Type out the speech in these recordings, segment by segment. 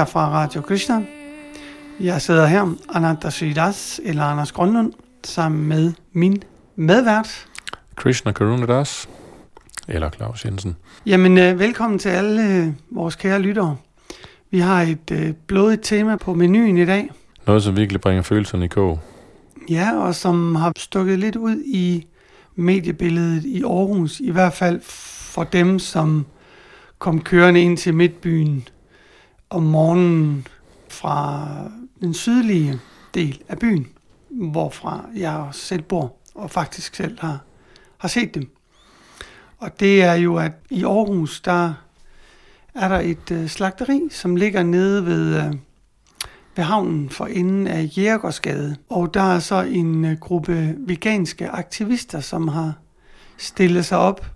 Her fra Radio Krishna. Jeg sidder her, Ananta Sridas, eller Anders Grønlund, sammen med min medvært. Krishna Karunadas, eller Claus Jensen. Jamen, øh, velkommen til alle øh, vores kære lyttere. Vi har et øh, blodigt tema på menuen i dag. Noget, som virkelig bringer følelserne i kog. Ja, og som har stukket lidt ud i mediebilledet i Aarhus, i hvert fald for dem, som kom kørende ind til Midtbyen om morgenen fra den sydlige del af byen, hvorfra jeg også selv bor, og faktisk selv har, har set dem. Og det er jo, at i Aarhus, der er der et øh, slagteri, som ligger nede ved, øh, ved havnen for enden af Jægergårdsgade. Og der er så en øh, gruppe veganske aktivister, som har stillet sig op,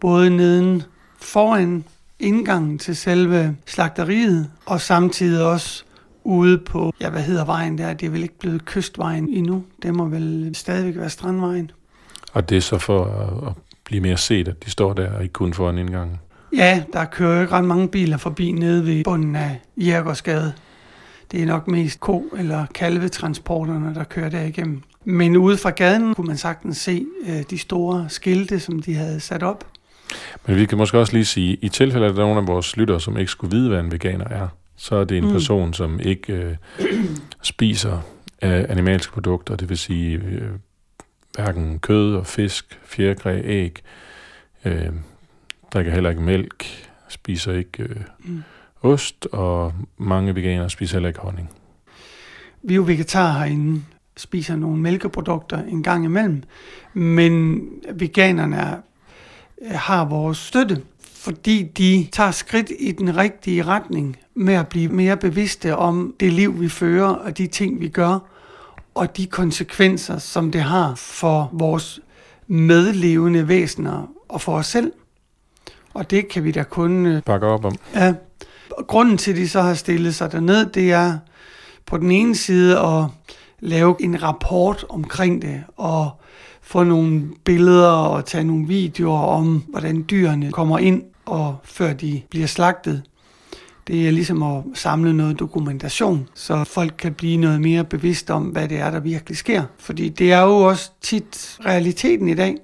både neden foran indgangen til selve slagteriet, og samtidig også ude på, ja, hvad hedder vejen der? Det er vel ikke blevet kystvejen endnu. Det må vel stadigvæk være strandvejen. Og det er så for at, blive mere set, at de står der og ikke kun foran indgangen. Ja, der kører jo ikke ret mange biler forbi nede ved bunden af Jærgårdsgade. Det er nok mest ko- eller kalvetransporterne, der kører der igennem. Men ude fra gaden kunne man sagtens se øh, de store skilte, som de havde sat op. Men vi kan måske også lige sige, i tilfælde af, at der er nogle af vores lyttere, som ikke skulle vide, hvad en veganer er, så er det en mm. person, som ikke øh, spiser øh, animalske produkter, det vil sige øh, hverken kød og fisk, fjerkræ, æg, øh, drikker heller ikke mælk, spiser ikke øh, mm. ost, og mange veganere spiser heller ikke honning. Vi er jo vegetarer herinde, spiser nogle mælkeprodukter en gang imellem, men veganerne er, har vores støtte, fordi de tager skridt i den rigtige retning med at blive mere bevidste om det liv, vi fører, og de ting, vi gør, og de konsekvenser, som det har for vores medlevende væsener og for os selv. Og det kan vi da kun... Bakke op om. Ja. Grunden til, at de så har stillet sig derned, det er på den ene side at lave en rapport omkring det, og få nogle billeder og tage nogle videoer om, hvordan dyrene kommer ind, og før de bliver slagtet. Det er ligesom at samle noget dokumentation, så folk kan blive noget mere bevidst om, hvad det er, der virkelig sker. Fordi det er jo også tit realiteten i dag,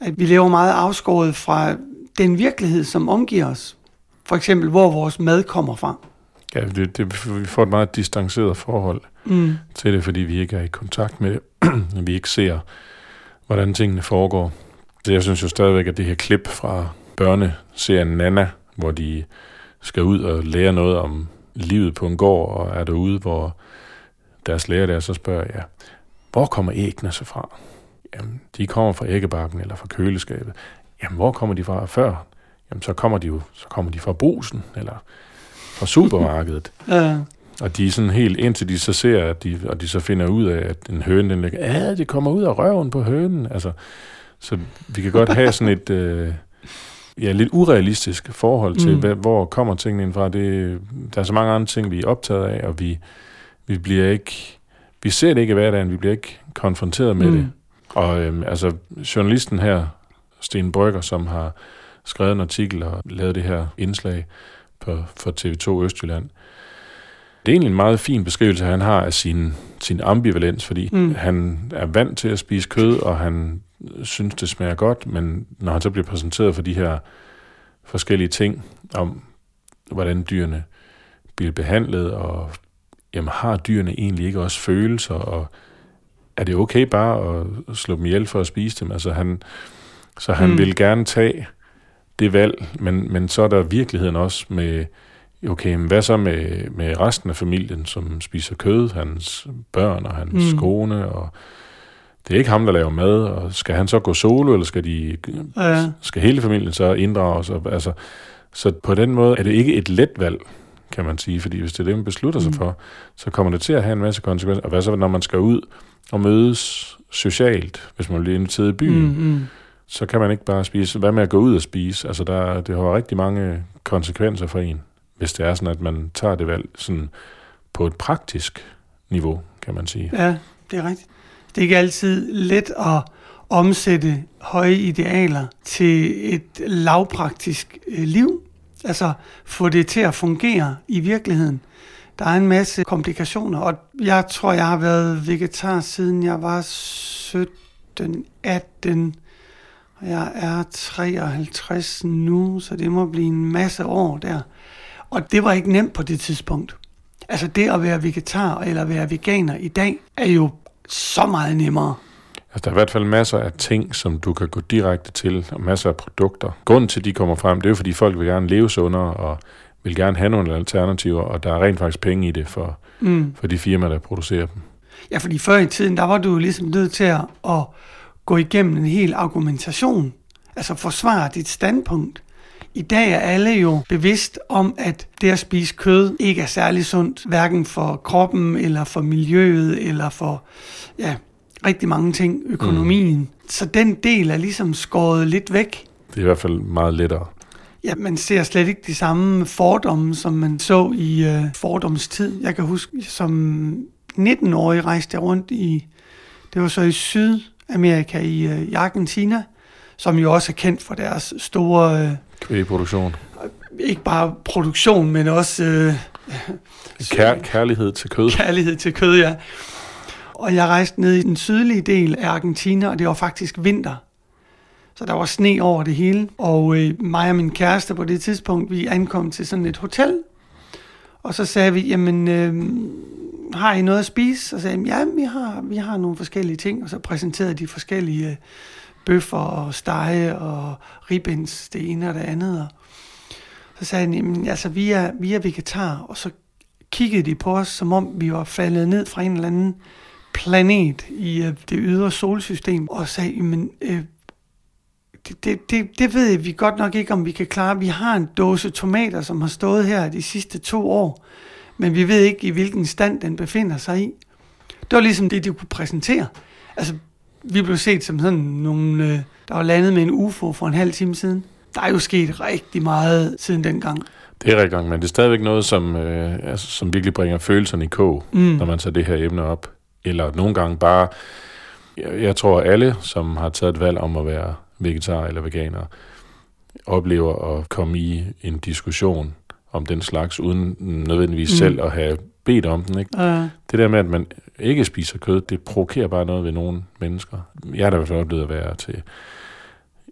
at vi lever meget afskåret fra den virkelighed, som omgiver os. For eksempel, hvor vores mad kommer fra. Ja, det, det, vi får et meget distanceret forhold mm. til det, fordi vi ikke er i kontakt med det. vi ikke ser, hvordan tingene foregår. Så jeg synes jo stadigvæk, at det her klip fra børneserien Nana, hvor de skal ud og lære noget om livet på en gård, og er derude, hvor deres lærer der så spørger, ja, hvor kommer æggene så fra? Jamen, de kommer fra æggebakken eller fra køleskabet. Jamen, hvor kommer de fra før? Jamen, så kommer de jo så kommer de fra brusen, eller fra supermarkedet. ja. Og de er sådan helt, indtil de så ser, at de, og de så finder ud af, at en høne, den ligger, ja, det kommer ud af røven på hønen. Altså, så vi kan godt have sådan et, øh, ja, lidt urealistisk forhold til, mm. hvad, hvor kommer tingene ind fra. Det, der er så mange andre ting, vi er optaget af, og vi, vi bliver ikke, vi ser det ikke i hverdagen, vi bliver ikke konfronteret med mm. det. Og øhm, altså, journalisten her, Sten Brygger, som har skrevet en artikel og lavet det her indslag på, for TV2 Østjylland, det er egentlig en meget fin beskrivelse, han har af sin, sin ambivalens, fordi mm. han er vant til at spise kød, og han synes, det smager godt, men når han så bliver præsenteret for de her forskellige ting om, hvordan dyrene bliver behandlet, og jamen, har dyrene egentlig ikke også følelser, og er det okay bare at slå dem ihjel for at spise dem? Altså han, så han mm. vil gerne tage det valg, men, men så er der virkeligheden også med, okay, men hvad så med, med resten af familien, som spiser kød, hans børn og hans mm. kone, og det er ikke ham, der laver mad, og skal han så gå solo, eller skal, de, ja. skal hele familien så inddrages? Og, altså, så på den måde er det ikke et let valg, kan man sige, fordi hvis det er det, man beslutter mm. sig for, så kommer det til at have en masse konsekvenser. Og hvad så, når man skal ud og mødes socialt, hvis man bliver inviteret i byen, mm, mm. så kan man ikke bare spise. Hvad med at gå ud og spise? Altså, der, det har rigtig mange konsekvenser for en, hvis det er sådan, at man tager det valg sådan på et praktisk niveau, kan man sige. Ja, det er rigtigt. Det er ikke altid let at omsætte høje idealer til et lavpraktisk øh, liv. Altså få det til at fungere i virkeligheden. Der er en masse komplikationer, og jeg tror, jeg har været vegetar siden jeg var 17, 18, og jeg er 53 nu, så det må blive en masse år der. Og det var ikke nemt på det tidspunkt. Altså det at være vegetar eller være veganer i dag, er jo så meget nemmere. Altså, der er i hvert fald masser af ting, som du kan gå direkte til, og masser af produkter. Grunden til, at de kommer frem, det er jo, fordi folk vil gerne leve sundere, og vil gerne have nogle alternativer, og der er rent faktisk penge i det for, mm. for de firmaer, der producerer dem. Ja, fordi før i tiden, der var du jo ligesom nødt til at, at gå igennem en hel argumentation, altså forsvare dit standpunkt. I dag er alle jo bevidst om, at det at spise kød ikke er særlig sundt, hverken for kroppen, eller for miljøet, eller for ja, rigtig mange ting, økonomien. Mm. Så den del er ligesom skåret lidt væk. Det er i hvert fald meget lettere. Ja, man ser slet ikke de samme fordomme, som man så i øh, fordomstid. Jeg kan huske, som 19-årig rejste jeg rundt i, det var så i Sydamerika, i, øh, i Argentina, som jo også er kendt for deres store... Øh, Kvægeproduktion. Ikke bare produktion, men også... Øh, Kær, kærlighed til kød. Kærlighed til kød, ja. Og jeg rejste ned i den sydlige del af Argentina, og det var faktisk vinter. Så der var sne over det hele. Og øh, mig og min kæreste på det tidspunkt, vi ankom til sådan et hotel. Og så sagde vi, jamen, øh, har I noget at spise? Og sagde ja, vi har, vi har nogle forskellige ting. Og så præsenterede de forskellige øh, bøffer og stege og ribbens, det ene og det andet. Og så sagde han, jamen, altså, vi er, vi er vegetar. Og så kiggede de på os, som om vi var faldet ned fra en eller anden planet i øh, det ydre solsystem, og sagde, men øh, det, det, det, det ved vi godt nok ikke, om vi kan klare. Vi har en dåse tomater, som har stået her de sidste to år, men vi ved ikke, i hvilken stand den befinder sig i. Det var ligesom det, de kunne præsentere. Altså, vi blev set som sådan nogle, øh, der var landet med en UFO for en halv time siden. Der er jo sket rigtig meget siden dengang. Det er rigtig men det er stadigvæk noget, som, øh, altså, som virkelig bringer følelserne i kog, mm. når man tager det her emne op. Eller nogle gange bare, jeg, jeg tror alle, som har taget et valg om at være vegetar eller veganer, oplever at komme i en diskussion om den slags, uden nødvendigvis mm. selv at have bedt om den. Ikke? Uh. Det der med, at man ikke spiser kød, det provokerer bare noget ved nogle mennesker. Jeg har da i hvert fald oplevet at være til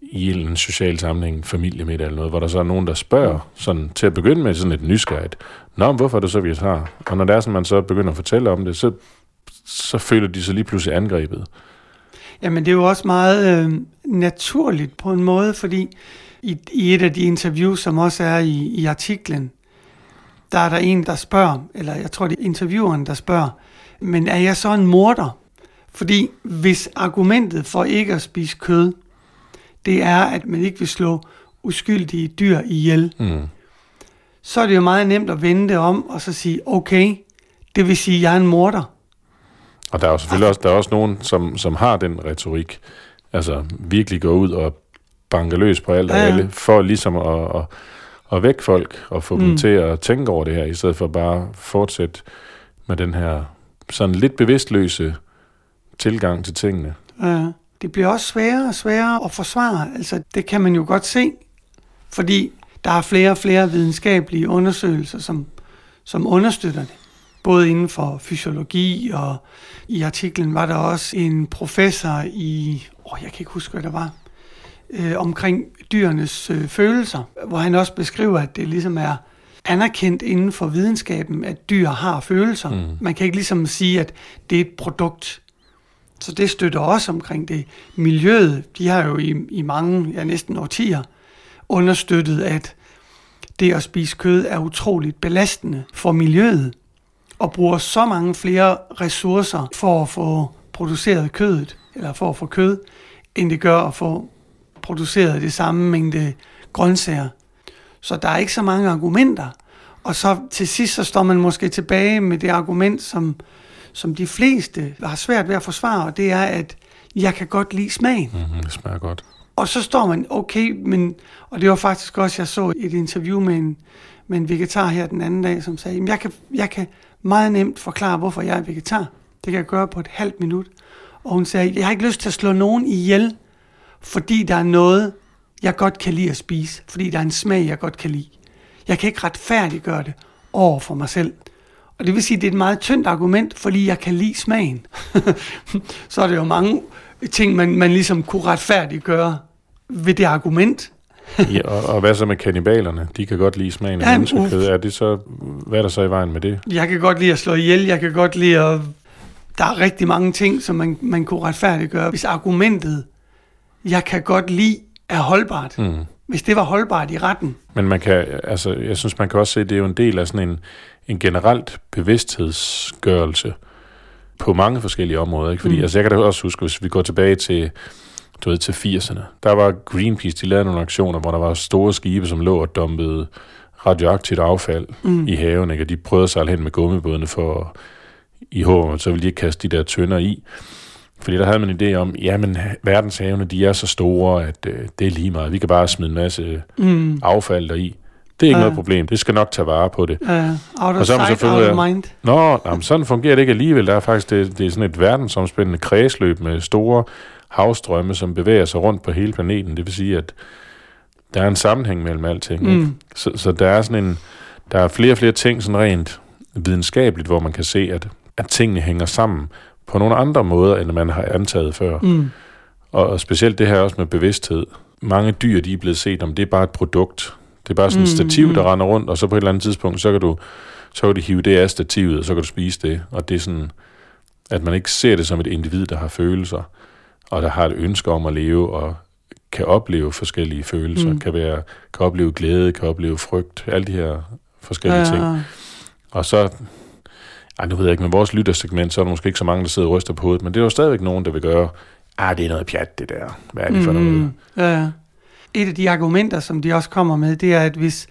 i en social sammenhæng, familiemiddag eller noget, hvor der så er nogen, der spørger sådan, til at begynde med sådan et nysgerrigt, Nå, hvorfor er du så vegetar? Og når det er sådan, man så begynder at fortælle om det, så, så føler de sig lige pludselig angrebet. Jamen, det er jo også meget øh, naturligt på en måde, fordi i, i et af de interviews, som også er i, i artiklen, der er der en, der spørger, eller jeg tror, det er intervieweren, der spørger, men er jeg så en morder? Fordi hvis argumentet for ikke at spise kød, det er, at man ikke vil slå uskyldige dyr ihjel, mm. så er det jo meget nemt at vende det om og så sige, okay, det vil sige, at jeg er en morder. Og der er jo selvfølgelig også, der er også nogen, som, som har den retorik, altså virkelig går ud og banker løs på alt og ja. alle, for ligesom at, at, at vække folk og få mm. dem til at tænke over det her, i stedet for bare at fortsætte med den her sådan lidt bevidstløse tilgang til tingene. Ja. Det bliver også sværere og sværere at forsvare. Altså, det kan man jo godt se, fordi der er flere og flere videnskabelige undersøgelser, som, som understøtter det både inden for fysiologi, og i artiklen var der også en professor i, åh, jeg kan ikke huske, hvad der var, øh, omkring dyrenes øh, følelser, hvor han også beskriver, at det ligesom er anerkendt inden for videnskaben, at dyr har følelser. Mm. Man kan ikke ligesom sige, at det er et produkt. Så det støtter også omkring det. Miljøet, de har jo i, i mange, ja næsten årtier, understøttet, at det at spise kød er utroligt belastende for miljøet og bruger så mange flere ressourcer for at få produceret kødet, eller for at få kød, end det gør at få produceret det samme mængde grøntsager. Så der er ikke så mange argumenter. Og så til sidst, så står man måske tilbage med det argument, som, som de fleste har svært ved at forsvare, og det er, at jeg kan godt lide smagen. Mm-hmm, det smager godt. Og så står man, okay, men, og det var faktisk også, jeg så et interview med en, med en vegetar her den anden dag, som sagde, jeg kan, jeg kan meget nemt forklare, hvorfor jeg er vegetar. Det kan jeg gøre på et halvt minut. Og hun sagde, jeg har ikke lyst til at slå nogen ihjel, fordi der er noget, jeg godt kan lide at spise. Fordi der er en smag, jeg godt kan lide. Jeg kan ikke retfærdiggøre det over for mig selv. Og det vil sige, at det er et meget tyndt argument, fordi jeg kan lide smagen. så er det jo mange ting, man, man ligesom kunne retfærdiggøre ved det argument. ja, og, og hvad så med kannibalerne? De kan godt lide smagen af ja, menneskekød. Er det så, hvad er der så i vejen med det? Jeg kan godt lide at slå ihjel. Jeg kan godt lide at... Der er rigtig mange ting, som man, man kunne retfærdiggøre. Hvis argumentet, jeg kan godt lide, er holdbart. Mm. Hvis det var holdbart i retten. Men man kan, altså, jeg synes, man kan også se, at det er jo en del af sådan en, en generelt bevidsthedsgørelse på mange forskellige områder. Ikke? Fordi mm. altså, jeg kan da også huske, hvis vi går tilbage til du ved, til 80'erne. Der var Greenpeace, de lavede nogle aktioner, hvor der var store skibe, som lå og dumpede radioaktivt affald mm. i haven, ikke? og de prøvede sig hen med gummibådene for i håb, så ville de ikke kaste de der tønder i. Fordi der havde man en idé om, jamen verdenshavene, de er så store, at øh, det er lige meget. Vi kan bare smide en masse mm. affald deri. Det er ikke uh. noget problem. Det skal nok tage vare på det. Uh, out of og så sight, så out of mind. Nå, jamen, sådan fungerer det ikke alligevel. Der er faktisk det, det er sådan et verdensomspændende kredsløb med store havstrømme, som bevæger sig rundt på hele planeten. Det vil sige, at der er en sammenhæng mellem alting. Mm. Ikke? Så, så der er sådan en, der er flere og flere ting sådan rent videnskabeligt, hvor man kan se, at, at tingene hænger sammen på nogle andre måder, end man har antaget før. Mm. Og, specielt det her også med bevidsthed. Mange dyr, de er blevet set om, det er bare et produkt. Det er bare sådan et mm, stativ, der mm. render rundt, og så på et eller andet tidspunkt, så kan du, så kan du hive det af stativet, og så kan du spise det. Og det er sådan, at man ikke ser det som et individ, der har følelser og der har et ønske om at leve og kan opleve forskellige følelser, mm. kan, være, kan opleve glæde, kan opleve frygt, alle de her forskellige ja. ting. Og så, ej, nu ved jeg ikke, med vores lyttersegment, så er der måske ikke så mange, der sidder og ryster på hovedet, men det er jo stadigvæk nogen, der vil gøre, ah, det er noget pjat, det der. Hvad er det for mm. noget? Ja. Et af de argumenter, som de også kommer med, det er, at hvis,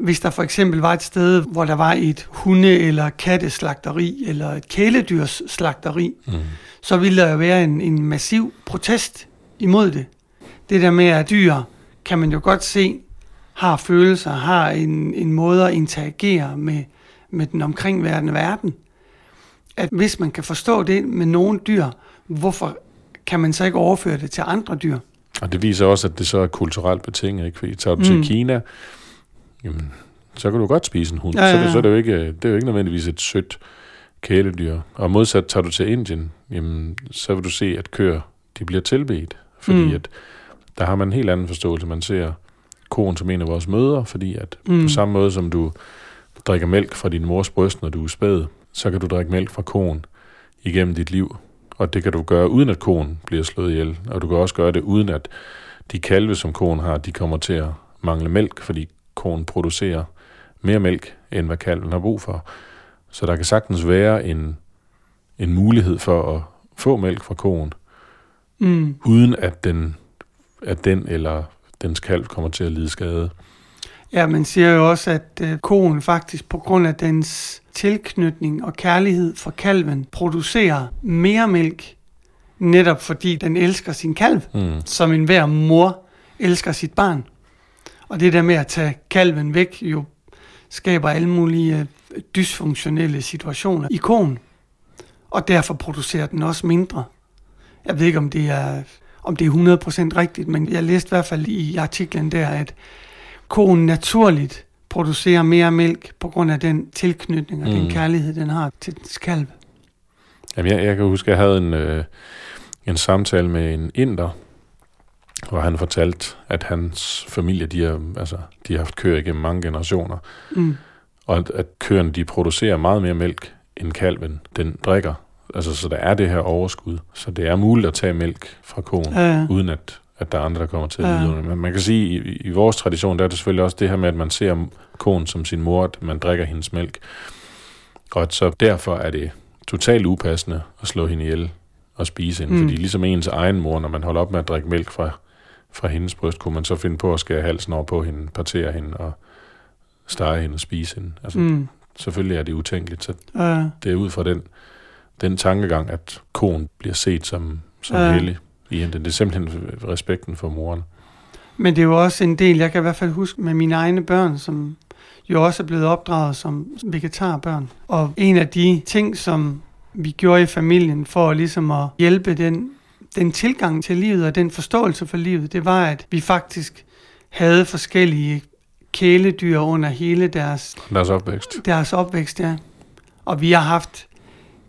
hvis der for eksempel var et sted, hvor der var et hunde- eller katteslagteri, eller et kæledyrsslagteri, mm så ville der jo være en, en massiv protest imod det. Det der med, at dyr, kan man jo godt se, har følelser, har en, en måde at interagere med, med den omkringværende verden. At hvis man kan forstå det med nogle dyr, hvorfor kan man så ikke overføre det til andre dyr? Og det viser også, at det så er kulturelt betinget, ikke? Fordi tager du mm. til Kina, jamen, så kan du godt spise en hund. Ja, ja. Så, det, så er det, jo ikke, det er jo ikke nødvendigvis et sødt kæledyr. Og modsat tager du til Indien, jamen, så vil du se, at køer de bliver tilbedt. Fordi mm. at der har man en helt anden forståelse. Man ser koen som en af vores møder, fordi at mm. på samme måde som du drikker mælk fra din mors bryst, når du er spæd, så kan du drikke mælk fra koen igennem dit liv. Og det kan du gøre uden at koen bliver slået ihjel. Og du kan også gøre det uden at de kalve, som koen har, de kommer til at mangle mælk, fordi koen producerer mere mælk, end hvad kalven har brug for. Så der kan sagtens være en, en mulighed for at få mælk fra koen, mm. uden at den, at den eller dens kalv kommer til at lide skade. Ja, man siger jo også, at øh, koen faktisk på grund af dens tilknytning og kærlighed for kalven producerer mere mælk, netop fordi den elsker sin kalv, mm. som enhver mor elsker sit barn. Og det der med at tage kalven væk, jo skaber alle mulige dysfunktionelle situationer i konen, og derfor producerer den også mindre. Jeg ved ikke, om det er, om det er 100% rigtigt, men jeg læste i hvert fald i artiklen der, at konen naturligt producerer mere mælk på grund af den tilknytning og mm. den kærlighed, den har til dens kalv. Jamen, jeg, jeg kan huske, at jeg havde en, øh, en samtale med en inder, hvor han fortalte, at hans familie, de har, altså, de har haft køer igennem mange generationer. Mm og at, at køerne de producerer meget mere mælk, end kalven den drikker. Altså, så der er det her overskud. Så det er muligt at tage mælk fra koen, ja. uden at, at der er andre, der kommer til at ja. lide Men man kan sige, i, i vores tradition, der er det selvfølgelig også det her med, at man ser koen som sin mor, at man drikker hendes mælk. Og at så derfor er det totalt upassende at slå hende ihjel og spise hende. Mm. Fordi ligesom ens egen mor, når man holder op med at drikke mælk fra, fra hendes bryst, kunne man så finde på at skære halsen over på hende, partere hende og stege hende og spise hende. Altså, mm. Selvfølgelig er det utænkeligt, så ja. det er ud fra den, den tankegang, at konen bliver set som, som ja. hellig i hende. Det er simpelthen respekten for moren. Men det er jo også en del, jeg kan i hvert fald huske med mine egne børn, som jo også er blevet opdraget som vegetarbørn. Og en af de ting, som vi gjorde i familien for ligesom at hjælpe den, den tilgang til livet og den forståelse for livet, det var, at vi faktisk havde forskellige kæledyr under hele deres, Deres opvækst. deres opvækst, ja. Og vi har haft,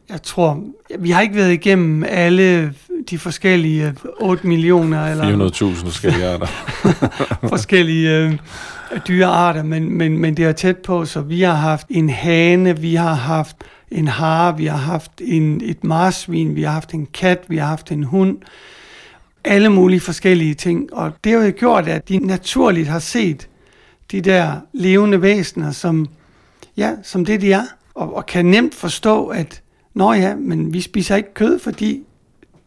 jeg tror, vi har ikke været igennem alle de forskellige 8 millioner eller 400.000 forskellige arter. forskellige øh, dyrearter, men, men, men det er tæt på, så vi har haft en hane, vi har haft en hare, vi har haft en, et marsvin, vi har haft en kat, vi har haft en hund, alle mulige forskellige ting, og det har jo gjort, at de naturligt har set de der levende væsener, som, ja, som det de er, og, og kan nemt forstå, at Nå ja, men vi spiser ikke kød, fordi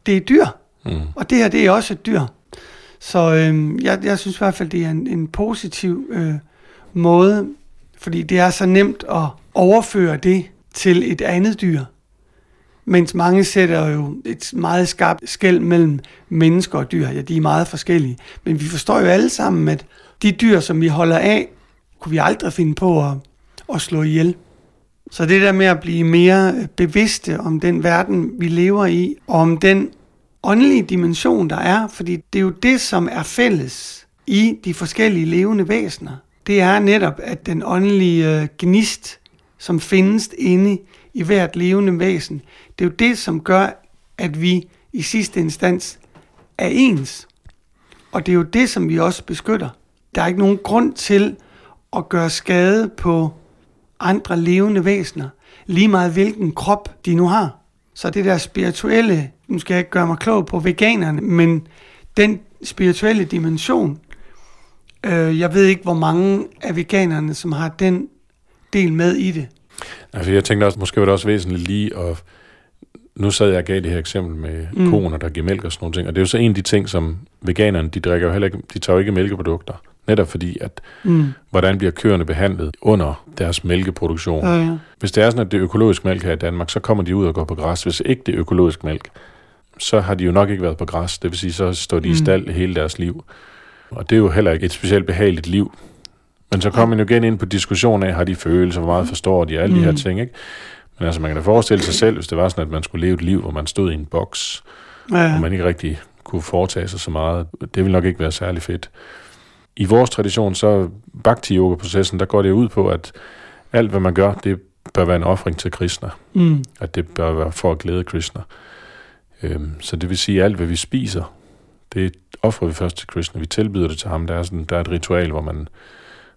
det er dyr. Mm. Og det her, det er også et dyr. Så øh, jeg, jeg synes i hvert fald, det er en, en positiv øh, måde, fordi det er så nemt at overføre det til et andet dyr. Mens mange sætter jo et meget skarpt skæld mellem mennesker og dyr. Ja, de er meget forskellige. Men vi forstår jo alle sammen, at de dyr, som vi holder af, kunne vi aldrig finde på at, at slå ihjel. Så det der med at blive mere øh, bevidste om den verden, vi lever i, og om den åndelige dimension, der er, fordi det er jo det, som er fælles i de forskellige levende væsener. Det er netop, at den åndelige øh, gnist, som findes inde i hvert levende væsen, det er jo det, som gør, at vi i sidste instans er ens. Og det er jo det, som vi også beskytter. Der er ikke nogen grund til at gøre skade på andre levende væsener, lige meget hvilken krop de nu har. Så det der spirituelle, nu skal jeg ikke gøre mig klog på veganerne, men den spirituelle dimension, øh, jeg ved ikke, hvor mange af veganerne, som har den del med i det. Altså, jeg tænkte også, måske var det også væsentligt lige at... Nu sad jeg og gav det her eksempel med mm. koner, der giver mælk og sådan nogle ting, og det er jo så en af de ting, som veganerne, de drikker jo heller ikke, de tager jo ikke mælkeprodukter. Netop fordi, at mm. hvordan bliver køerne behandlet under deres mælkeproduktion. Ja, ja. Hvis det er sådan, at det er økologisk mælk her i Danmark, så kommer de ud og går på græs. Hvis ikke det er økologisk mælk, så har de jo nok ikke været på græs. Det vil sige, så står de mm. i stald hele deres liv. Og det er jo heller ikke et specielt behageligt liv. Men så kommer man jo igen ind på diskussionen af, har de følelser, hvor meget forstår de, alle mm. de her ting, ikke? Men altså, man kan da forestille sig selv, hvis det var sådan, at man skulle leve et liv, hvor man stod i en boks, Ja, og man ikke rigtig kunne foretage sig så meget. Det vil nok ikke være særlig fedt. I vores tradition, så bhakti-yoga-processen, der går det ud på, at alt, hvad man gør, det bør være en offring til Krishna. mm, At det bør være for at glæde Krishna. Øhm, så det vil sige, at alt, hvad vi spiser, det offrer vi først til Krishna. Vi tilbyder det til ham. Der er, sådan, der er et ritual, hvor man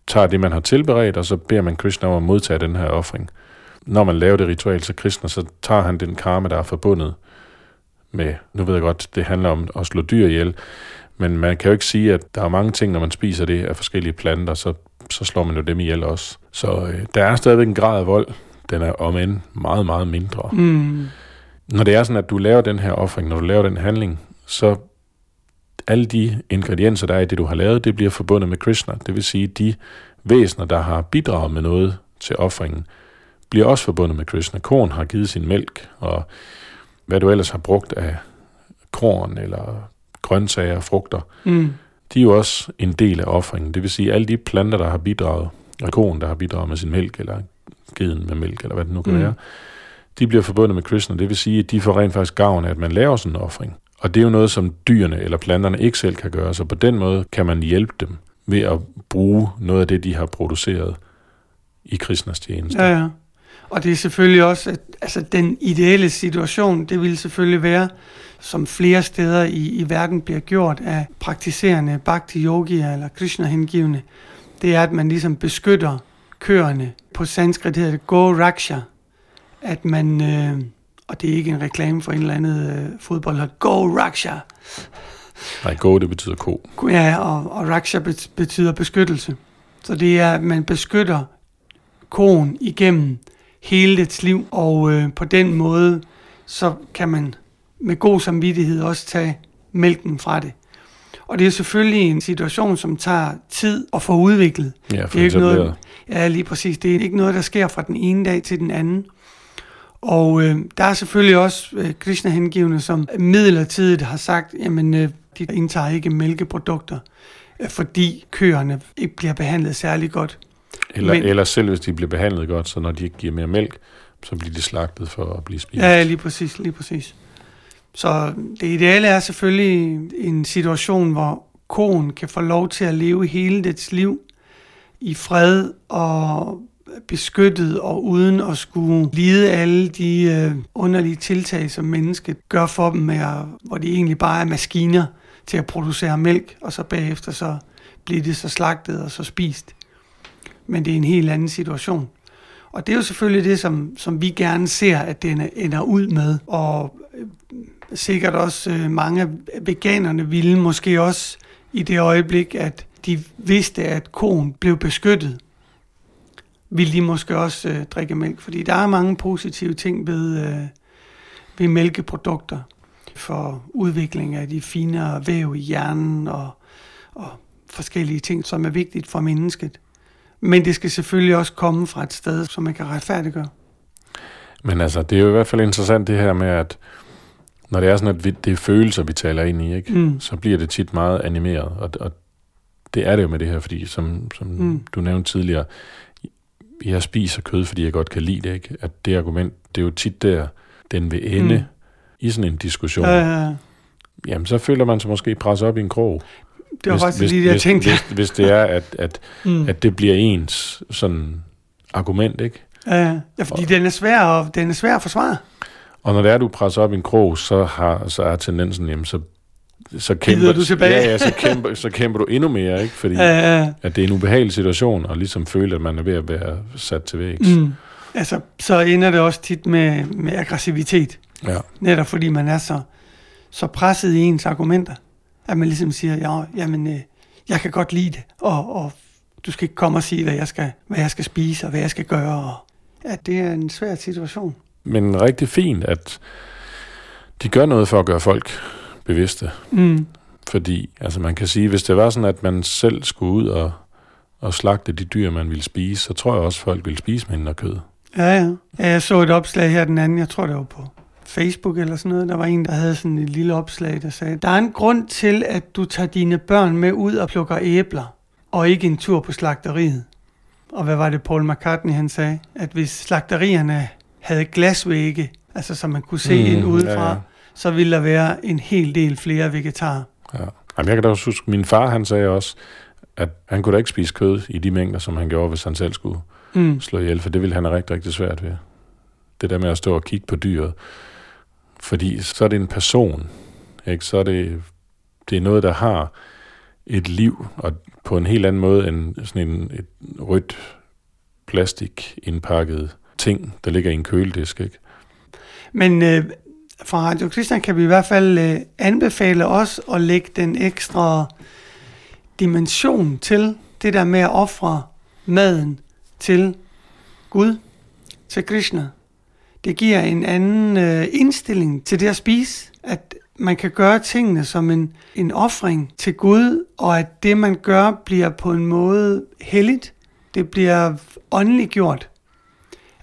tager det, man har tilberedt, og så beder man Krishna om at modtage den her offring. Når man laver det ritual til Krishna, så tager han den karma, der er forbundet med, nu ved jeg godt, det handler om at slå dyr ihjel, men man kan jo ikke sige, at der er mange ting, når man spiser det af forskellige planter, så, så slår man jo dem ihjel også. Så øh, der er stadigvæk en grad af vold. Den er om end meget, meget mindre. mm, når det er sådan, at du laver den her offring, når du laver den handling, så alle de ingredienser, der er i det, du har lavet, det bliver forbundet med Krishna. Det vil sige, de væsener, der har bidraget med noget til offringen, bliver også forbundet med Krishna. Korn har givet sin mælk, og hvad du ellers har brugt af korn eller grøntsager og frugter, mm, de er jo også en del af offringen. Det vil sige, alle de planter, der har bidraget, og koen, der har bidraget med sin mælk, eller geden med mælk, eller hvad det nu kan mm. være, de bliver forbundet med Krishna. Det vil sige, at de får rent faktisk gavn af, at man laver sådan en offring. Og det er jo noget, som dyrene eller planterne ikke selv kan gøre, så på den måde kan man hjælpe dem ved at bruge noget af det, de har produceret i Krishnas tjeneste. ja, ja. Og det er selvfølgelig også, at altså, den ideelle situation, det ville selvfølgelig være, som flere steder i, i verden bliver gjort af praktiserende bhakti yogier eller krishna hengivne, det er, at man ligesom beskytter køerne. På sanskrit hedder det go raksha, at man, øh, og det er ikke en reklame for en eller andet øh, fodboldhold, go raksha, Nej, gå, det betyder ko. Ja, og, og raksha bet- betyder beskyttelse. Så det er, at man beskytter koen igennem hele dets liv, og øh, på den måde, så kan man med god samvittighed også tage mælken fra det. Og det er selvfølgelig en situation, som tager tid at få udviklet. Ja, for Det er ikke noget-. Ja, lige præcis. Det er ikke noget, der sker fra den ene dag til den anden. Og øh, der er selvfølgelig også øh, Krishna-hengivne, som midlertidigt har sagt, jamen øh, de indtager ikke mælkeprodukter, øh, fordi køerne ikke bliver behandlet særlig godt. Eller, Men- eller selv hvis de bliver behandlet godt, så når de ikke giver mere mælk, så bliver de slagtet for at blive spist. Ja, lige præcis, lige præcis. Så det ideale er selvfølgelig en situation, hvor koen kan få lov til at leve hele dets liv i fred og beskyttet og uden at skulle lide alle de øh, underlige tiltag, som mennesket gør for dem, med at, hvor de egentlig bare er maskiner til at producere mælk, og så bagefter så bliver det så slagtet og så spist. Men det er en helt anden situation. Og det er jo selvfølgelig det, som, som vi gerne ser, at den ender ud med. Og øh, sikkert også øh, mange af veganerne ville måske også i det øjeblik, at de vidste, at konen blev beskyttet, ville de måske også øh, drikke mælk. Fordi der er mange positive ting ved, øh, ved mælkeprodukter for udvikling af de finere væv i hjernen og, og forskellige ting, som er vigtigt for mennesket. Men det skal selvfølgelig også komme fra et sted, som man kan retfærdiggøre. Men altså, det er jo i hvert fald interessant det her med, at når det er sådan, at vi, det er følelser, vi taler ind i, ikke? Mm. så bliver det tit meget animeret. Og, og det er det jo med det her, fordi som, som mm. du nævnte tidligere, jeg spiser kød, fordi jeg godt kan lide det. Ikke? At det argument, det er jo tit der, den vil ende mm. i sådan en diskussion. Ja, ja, ja. Jamen, så føler man sig måske presset op i en krog. Det var hvis, faktisk lige det, jeg tænkte. Hvis, hvis det er, at, at, mm. at det bliver ens sådan argument, ikke? Ja, ja fordi og, den, er svær at, den er svær at forsvare. Og når det er, du presser op i en krog, så, har, så er tendensen, jamen, så så kæmper du tilbage. Ja, ja, så kæmper, så kæmper du endnu mere, ikke? Fordi ja, ja. at det er en ubehagelig situation, og ligesom føle, at man er ved at være sat til vægs. Mm. Altså, så ender det også tit med, med aggressivitet. Ja. Netop fordi man er så, så presset i ens argumenter, at man ligesom siger, ja, jamen, øh, jeg kan godt lide det, og, og du skal ikke komme og sige, hvad jeg skal, hvad jeg skal spise, og hvad jeg skal gøre. Og, ja, det er en svær situation. Men rigtig fint, at de gør noget for at gøre folk bevidste. Mm. Fordi, altså man kan sige, hvis det var sådan, at man selv skulle ud og, og slagte de dyr, man ville spise, så tror jeg også, folk ville spise mindre kød. Ja, ja. ja jeg så et opslag her den anden, jeg tror det var på Facebook eller sådan noget. Der var en, der havde sådan et lille opslag, der sagde, der er en grund til, at du tager dine børn med ud og plukker æbler, og ikke en tur på slagteriet. Og hvad var det, Paul McCartney han sagde? At hvis slagterierne havde glasvægge, altså så man kunne se mm, ind udefra, ja, ja så vil der være en hel del flere vegetarer. Ja. Jamen, jeg kan da også huske, min far han sagde også, at han kunne da ikke spise kød i de mængder, som han gjorde, hvis han selv skulle mm. slå ihjel, for det ville han have rigtig, rigtig svært ved. Det der med at stå og kigge på dyret. Fordi så er det en person, ikke? så er det, det er noget, der har et liv, og på en helt anden måde end sådan en et rødt plastik indpakket ting, der ligger i en køledisk. Ikke? Men øh, fra Radio Christian kan vi i hvert fald øh, anbefale os at lægge den ekstra dimension til det der med at ofre maden til Gud, til Krishna. Det giver en anden øh, indstilling til det at spise, at man kan gøre tingene som en, en offring til Gud, og at det man gør bliver på en måde helligt. Det bliver åndeligt gjort.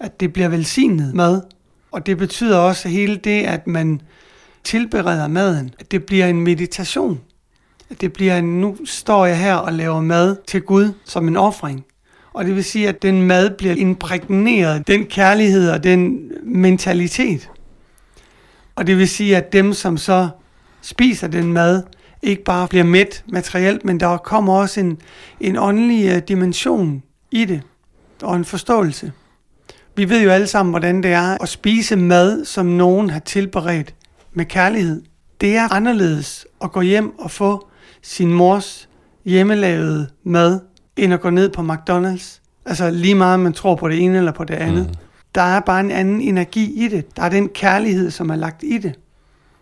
At det bliver velsignet mad. Og det betyder også hele det, at man tilbereder maden, at det bliver en meditation. At det bliver en, nu står jeg her og laver mad til Gud som en offring. Og det vil sige, at den mad bliver imprægneret, den kærlighed og den mentalitet. Og det vil sige, at dem, som så spiser den mad, ikke bare bliver mæt materielt, men der kommer også en, en åndelig øh, dimension i det, og en forståelse. Vi ved jo alle sammen, hvordan det er at spise mad, som nogen har tilberedt med kærlighed. Det er anderledes at gå hjem og få sin mors hjemmelavede mad, end at gå ned på McDonald's. Altså lige meget, man tror på det ene eller på det andet. Mm. Der er bare en anden energi i det. Der er den kærlighed, som er lagt i det.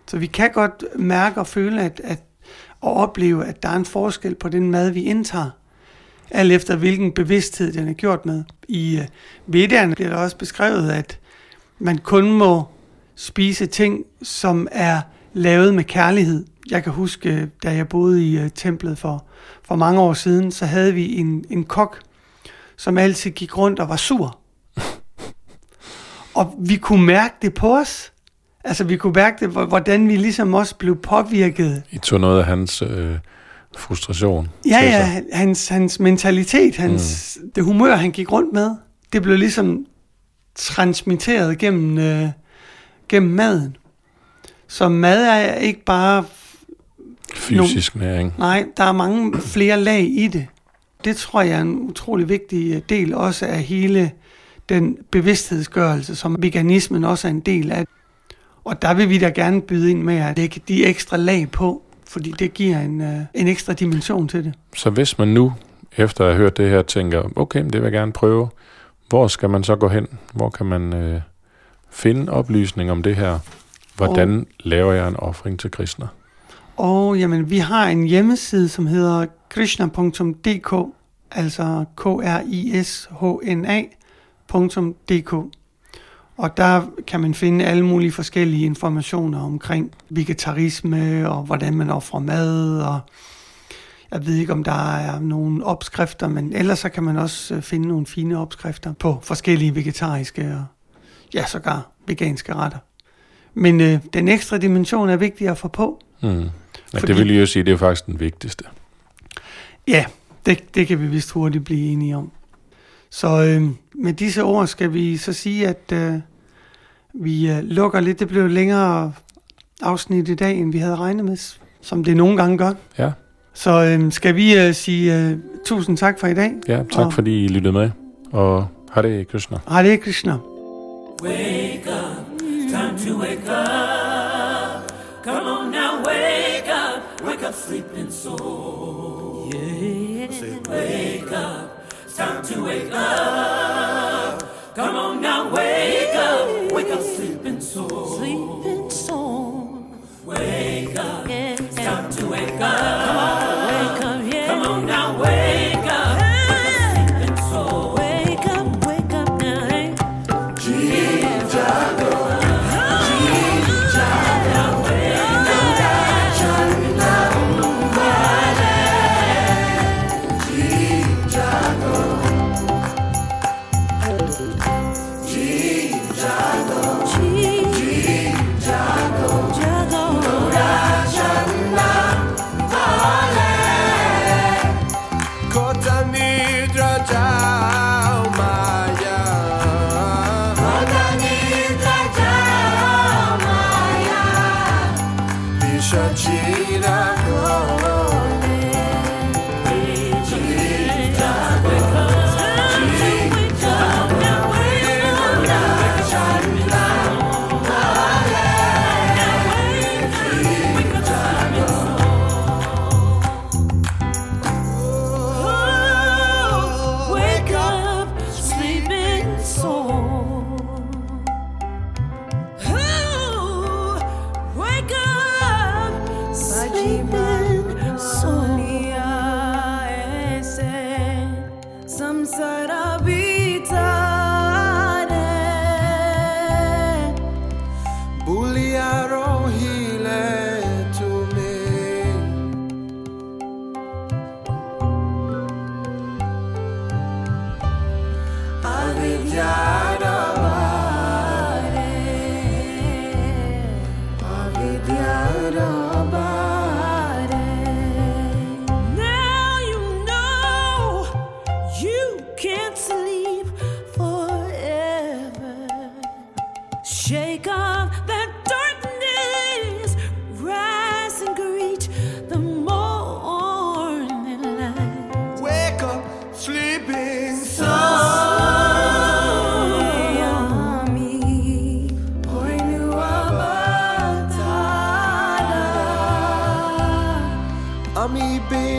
Så vi kan godt mærke og føle, at, at og opleve, at der er en forskel på den mad, vi indtager alt efter hvilken bevidsthed den er gjort med. I øh, Vedderne bliver der også beskrevet, at man kun må spise ting, som er lavet med kærlighed. Jeg kan huske, øh, da jeg boede i øh, templet for, for mange år siden, så havde vi en, en kok, som altid gik rundt og var sur. og vi kunne mærke det på os. Altså, vi kunne mærke det, hvordan vi ligesom også blev påvirket. I tog noget af hans... Øh frustration. Ja, ja, hans, hans mentalitet, hans, mm. det humør, han gik rundt med, det blev ligesom transmitteret gennem, øh, gennem maden. Så mad er ikke bare... Fysisk no, næring. Nej, der er mange flere lag i det. det tror jeg er en utrolig vigtig del også af hele den bevidsthedsgørelse, som veganismen også er en del af. Og der vil vi da gerne byde ind med at lægge de ekstra lag på, fordi det giver en, øh, en ekstra dimension til det. Så hvis man nu, efter at have hørt det her, tænker, okay, det vil jeg gerne prøve, hvor skal man så gå hen? Hvor kan man øh, finde oplysning om det her? Hvordan og, laver jeg en offring til Krishna? Og jamen, vi har en hjemmeside, som hedder krishna.dk, altså k r i s h n a.dk. Og der kan man finde alle mulige forskellige informationer omkring vegetarisme og hvordan man offrer mad. Og jeg ved ikke, om der er nogle opskrifter, men ellers så kan man også øh, finde nogle fine opskrifter på forskellige vegetariske og ja, sågar veganske retter. Men øh, den ekstra dimension er vigtig at få på. Mm. Ja, fordi, det vil jeg jo sige, det er faktisk den vigtigste. Ja, det, det kan vi vist hurtigt blive enige om. Så øh, med disse ord skal vi så sige, at øh, vi øh, lukker lidt. Det blev længere afsnit i dag, end vi havde regnet med, som det nogle gange gør. Ja. Så øh, skal vi øh, sige øh, tusind tak for i dag. Ja, tak og, fordi I lyttede med. Og Hare Krishna. Hare Krishna. Wake up, time to wake up. Come on now, wake up, wake up, sleeping wake up. Come on now, wake up, wake up, sleeping soul. Sleeping soul. Wake up, it's time to wake up.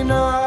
know